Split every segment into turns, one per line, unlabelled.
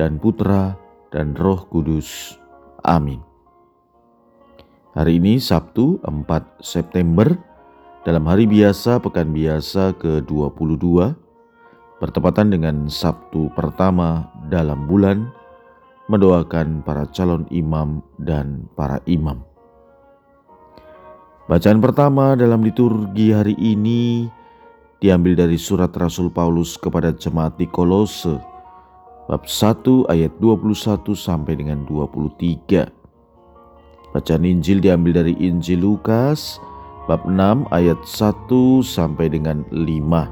dan Putra dan Roh Kudus. Amin. Hari ini Sabtu 4 September dalam hari biasa pekan biasa ke-22 bertepatan dengan Sabtu pertama dalam bulan mendoakan para calon imam dan para imam. Bacaan pertama dalam liturgi hari ini diambil dari surat Rasul Paulus kepada jemaat di Kolose bab 1 ayat 21 sampai dengan 23. Bacaan Injil diambil dari Injil Lukas bab 6 ayat 1 sampai dengan 5.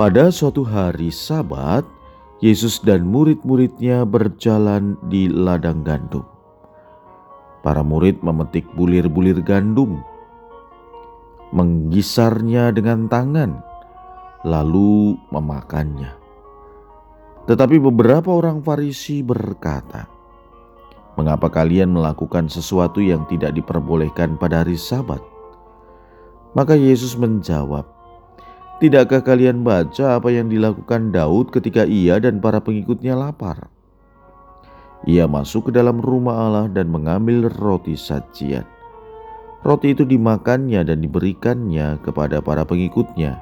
Pada suatu hari Sabat, Yesus dan murid-muridnya berjalan di ladang gandum. Para murid memetik bulir-bulir gandum, menggisarnya dengan tangan, lalu memakannya. Tetapi beberapa orang Farisi berkata, "Mengapa kalian melakukan sesuatu yang tidak diperbolehkan pada hari Sabat?" Maka Yesus menjawab, Tidakkah kalian baca apa yang dilakukan Daud ketika ia dan para pengikutnya lapar? Ia masuk ke dalam rumah Allah dan mengambil roti sajian. Roti itu dimakannya dan diberikannya kepada para pengikutnya.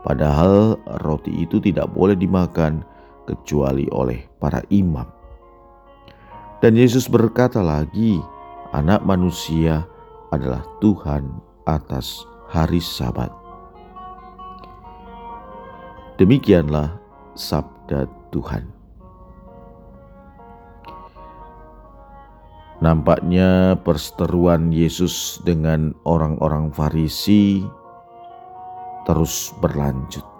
Padahal roti itu tidak boleh dimakan kecuali oleh para imam. Dan Yesus berkata lagi, "Anak manusia adalah Tuhan atas hari Sabat." Demikianlah sabda Tuhan. Nampaknya perseteruan Yesus dengan orang-orang Farisi terus berlanjut.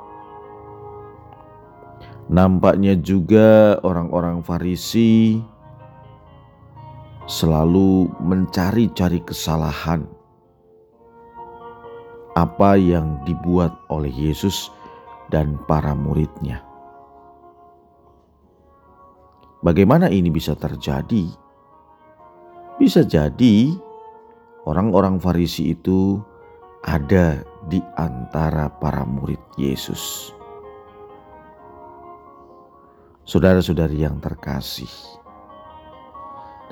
Nampaknya juga orang-orang Farisi selalu mencari-cari kesalahan apa yang dibuat oleh Yesus dan para muridnya. Bagaimana ini bisa terjadi? Bisa jadi orang-orang Farisi itu ada di antara para murid Yesus. Saudara-saudari yang terkasih,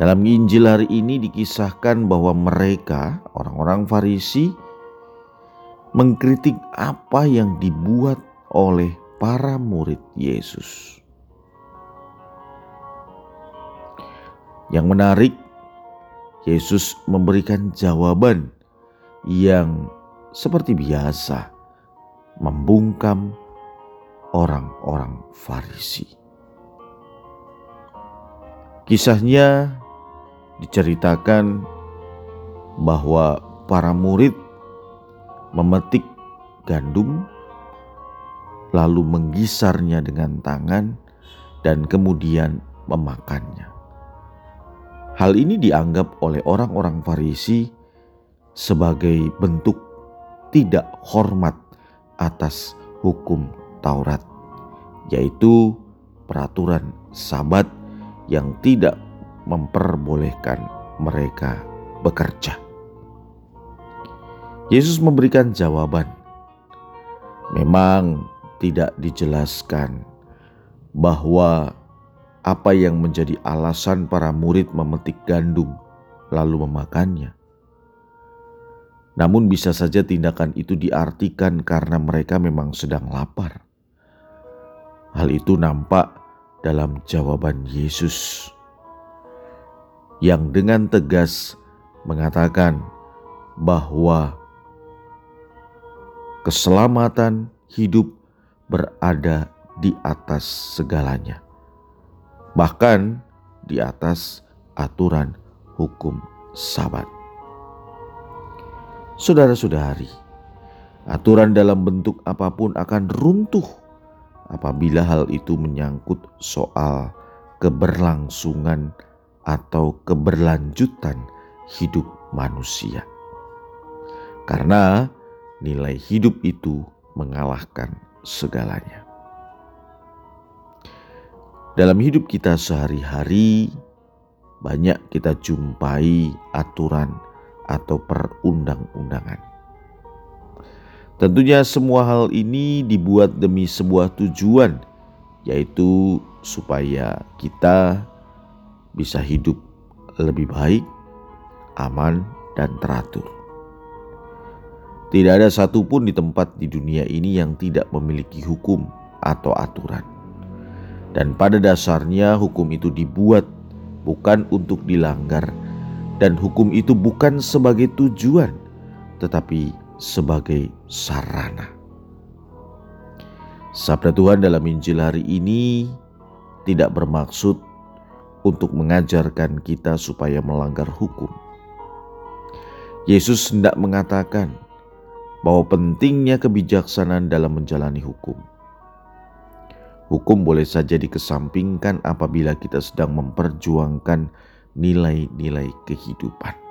dalam Injil hari ini dikisahkan bahwa mereka, orang-orang Farisi, mengkritik apa yang dibuat oleh para murid Yesus. Yang menarik, Yesus memberikan jawaban yang seperti biasa membungkam orang-orang Farisi. Kisahnya diceritakan bahwa para murid memetik gandum lalu menggisarnya dengan tangan dan kemudian memakannya. Hal ini dianggap oleh orang-orang Farisi sebagai bentuk tidak hormat atas hukum Taurat, yaitu peraturan Sabat yang tidak memperbolehkan mereka bekerja. Yesus memberikan jawaban. Memang tidak dijelaskan bahwa apa yang menjadi alasan para murid memetik gandum lalu memakannya. Namun, bisa saja tindakan itu diartikan karena mereka memang sedang lapar. Hal itu nampak dalam jawaban Yesus yang dengan tegas mengatakan bahwa keselamatan hidup berada di atas segalanya, bahkan di atas aturan hukum Sabat. Saudara-saudari, aturan dalam bentuk apa pun akan runtuh apabila hal itu menyangkut soal keberlangsungan atau keberlanjutan hidup manusia. Karena nilai hidup itu mengalahkan segalanya. Dalam hidup kita sehari-hari, banyak kita jumpai aturan atau perundang-undangan. Tentunya, semua hal ini dibuat demi sebuah tujuan, yaitu supaya kita bisa hidup lebih baik, aman, dan teratur. Tidak ada satupun di tempat di dunia ini yang tidak memiliki hukum atau aturan. Dan pada dasarnya hukum itu dibuat bukan untuk dilanggar dan hukum itu bukan sebagai tujuan tetapi sebagai sarana. Sabda Tuhan dalam Injil hari ini tidak bermaksud untuk mengajarkan kita supaya melanggar hukum. Yesus hendak mengatakan bahwa pentingnya kebijaksanaan dalam menjalani hukum. Hukum boleh saja dikesampingkan apabila kita sedang memperjuangkan nilai-nilai kehidupan.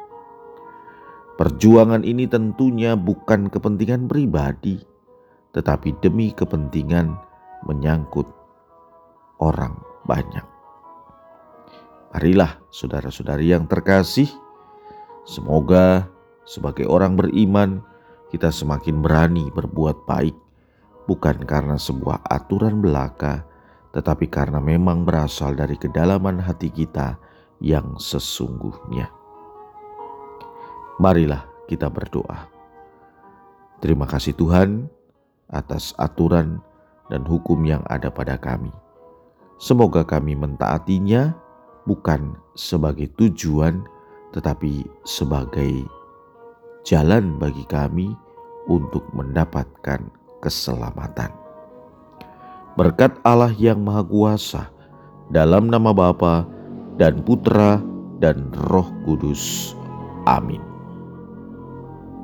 Perjuangan ini tentunya bukan kepentingan pribadi, tetapi demi kepentingan menyangkut orang banyak. Marilah, saudara-saudari yang terkasih, semoga sebagai orang beriman kita semakin berani berbuat baik, bukan karena sebuah aturan belaka, tetapi karena memang berasal dari kedalaman hati kita yang sesungguhnya. Marilah kita berdoa. Terima kasih Tuhan atas aturan dan hukum yang ada pada kami. Semoga kami mentaatinya bukan sebagai tujuan, tetapi sebagai jalan bagi kami untuk mendapatkan keselamatan. Berkat Allah yang Maha Kuasa, dalam nama Bapa dan Putra dan Roh Kudus. Amin.